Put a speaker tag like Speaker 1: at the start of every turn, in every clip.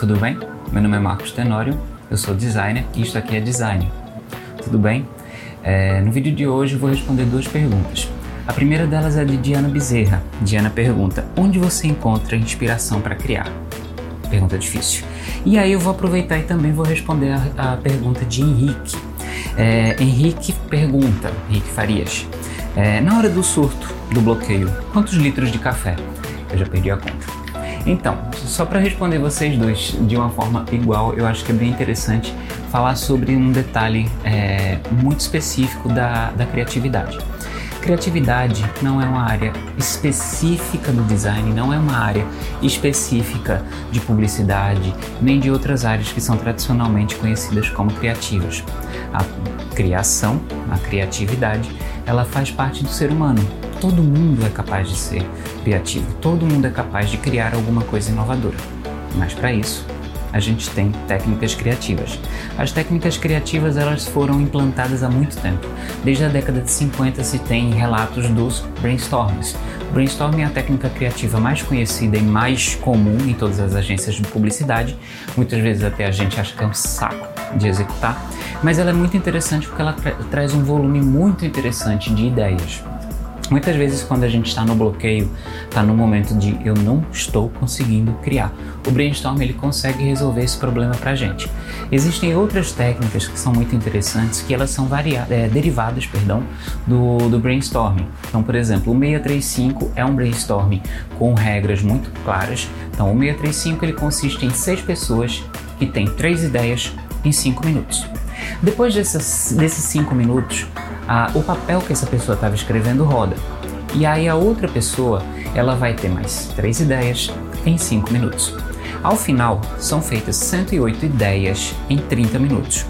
Speaker 1: tudo bem? Meu nome é Marcos Tenório, eu sou designer e isto aqui é Design. Tudo bem? É, no vídeo de hoje vou responder duas perguntas. A primeira delas é de Diana Bezerra. Diana pergunta: Onde você encontra inspiração para criar? Pergunta difícil. E aí eu vou aproveitar e também vou responder a, a pergunta de Henrique. É, Henrique pergunta, Henrique Farias, é, na hora do surto, do bloqueio, quantos litros de café? Eu já perdi a conta. Então, só para responder vocês dois de uma forma igual, eu acho que é bem interessante falar sobre um detalhe é, muito específico da, da criatividade. Criatividade não é uma área específica do design, não é uma área específica de publicidade, nem de outras áreas que são tradicionalmente conhecidas como criativas. A criação, a criatividade, ela faz parte do ser humano, todo mundo é capaz de ser criativo, todo mundo é capaz de criar alguma coisa inovadora. Mas para isso, a gente tem técnicas criativas. As técnicas criativas elas foram implantadas há muito tempo. Desde a década de 50 se tem relatos dos brainstorms. Brainstorming é a técnica criativa mais conhecida e mais comum em todas as agências de publicidade. Muitas vezes até a gente acha que é um saco de executar, mas ela é muito interessante porque ela tra traz um volume muito interessante de ideias. Muitas vezes, quando a gente está no bloqueio, está no momento de eu não estou conseguindo criar. O brainstorm ele consegue resolver esse problema para a gente. Existem outras técnicas que são muito interessantes, que elas são é, derivadas, perdão, do, do brainstorming. Então, por exemplo, o 635 é um brainstorming com regras muito claras. Então, o 635 ele consiste em seis pessoas que têm três ideias em cinco minutos. Depois desses cinco minutos, a, o papel que essa pessoa estava escrevendo roda. E aí a outra pessoa ela vai ter mais três ideias em cinco minutos. Ao final, são feitas 108 ideias em 30 minutos.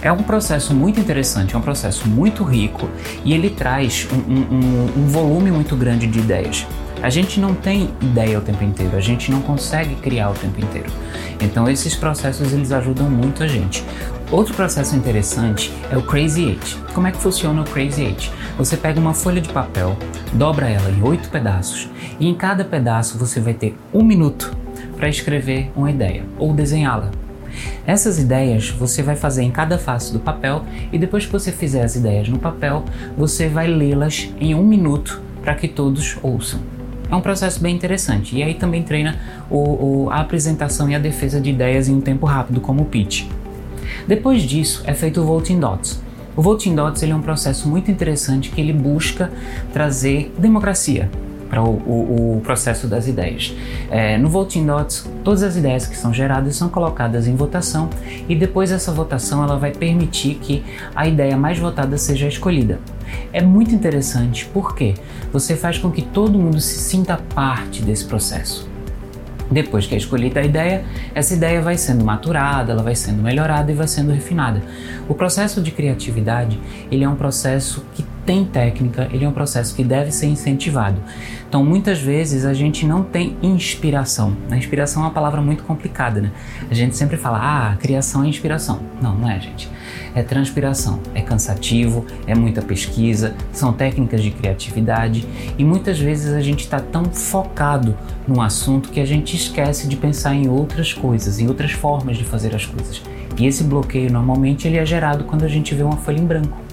Speaker 1: É um processo muito interessante, é um processo muito rico e ele traz um, um, um volume muito grande de ideias. A gente não tem ideia o tempo inteiro, a gente não consegue criar o tempo inteiro. Então esses processos eles ajudam muito a gente. Outro processo interessante é o Crazy Eight. Como é que funciona o Crazy Eight? Você pega uma folha de papel, dobra ela em oito pedaços e em cada pedaço você vai ter um minuto para escrever uma ideia ou desenhá-la. Essas ideias você vai fazer em cada face do papel e depois que você fizer as ideias no papel, você vai lê-las em um minuto para que todos ouçam. É um processo bem interessante. E aí também treina o, o, a apresentação e a defesa de ideias em um tempo rápido, como o pitch. Depois disso, é feito o Voting Dots. O Voting Dots ele é um processo muito interessante que ele busca trazer democracia para o, o, o, processo das ideias. É, no Voting Dots, todas as ideias que são geradas são colocadas em votação e depois essa votação ela vai permitir que a ideia mais votada seja escolhida. É muito interessante porque você faz com que todo mundo se sinta parte desse processo. Depois que é escolhida a ideia, essa ideia vai sendo maturada, ela vai sendo melhorada e vai sendo refinada. O processo de criatividade, ele é um processo que tem técnica, ele é um processo que deve ser incentivado. Então, muitas vezes a gente não tem inspiração. A inspiração é uma palavra muito complicada, né? A gente sempre fala, ah, criação é inspiração. Não, não é, gente. É transpiração, é cansativo, é muita pesquisa, são técnicas de criatividade e muitas vezes a gente está tão focado num assunto que a gente esquece de pensar em outras coisas, em outras formas de fazer as coisas. E esse bloqueio normalmente ele é gerado quando a gente vê uma folha em branco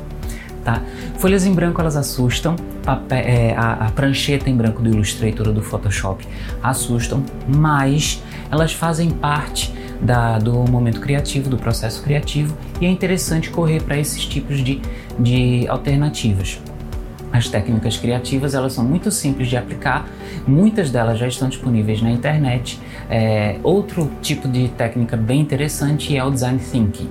Speaker 1: tá? Folhas em branco elas assustam, papel, é, a, a, prancheta em branco do Illustrator ou do Photoshop assustam, mas elas fazem parte da, do momento criativo, do processo criativo e é interessante correr para esses tipos de, de alternativas. As técnicas criativas elas são muito simples de aplicar, muitas delas já estão disponíveis na internet. É, outro tipo de técnica bem interessante é o design thinking.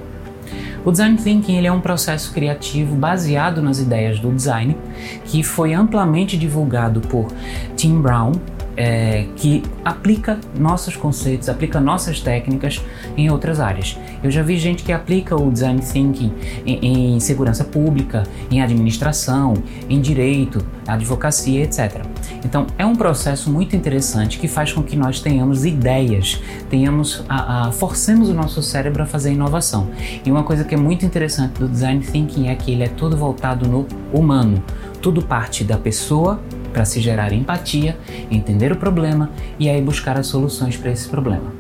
Speaker 1: O design thinking ele é um processo criativo baseado nas ideias do design que foi amplamente divulgado por Tim Brown é, que aplica nossos conceitos, aplica nossas técnicas em outras áreas. Eu já vi gente que aplica o design thinking em, em segurança pública, em administração, em direito, advocacia, etc. Então é um processo muito interessante que faz com que nós tenhamos ideias, tenhamos a, a, forcemos o nosso cérebro a fazer inovação. E uma coisa que é muito interessante do design thinking é que ele é todo voltado no humano. Tudo parte da pessoa para se gerar empatia, entender o problema e aí buscar as soluções para esse problema.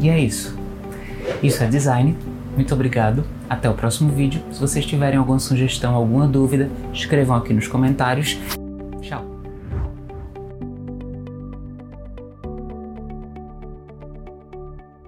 Speaker 1: E é isso. Isso é design. Muito obrigado. Até o próximo vídeo. Se vocês tiverem alguma sugestão, alguma dúvida, escrevam aqui nos comentários. Tchau.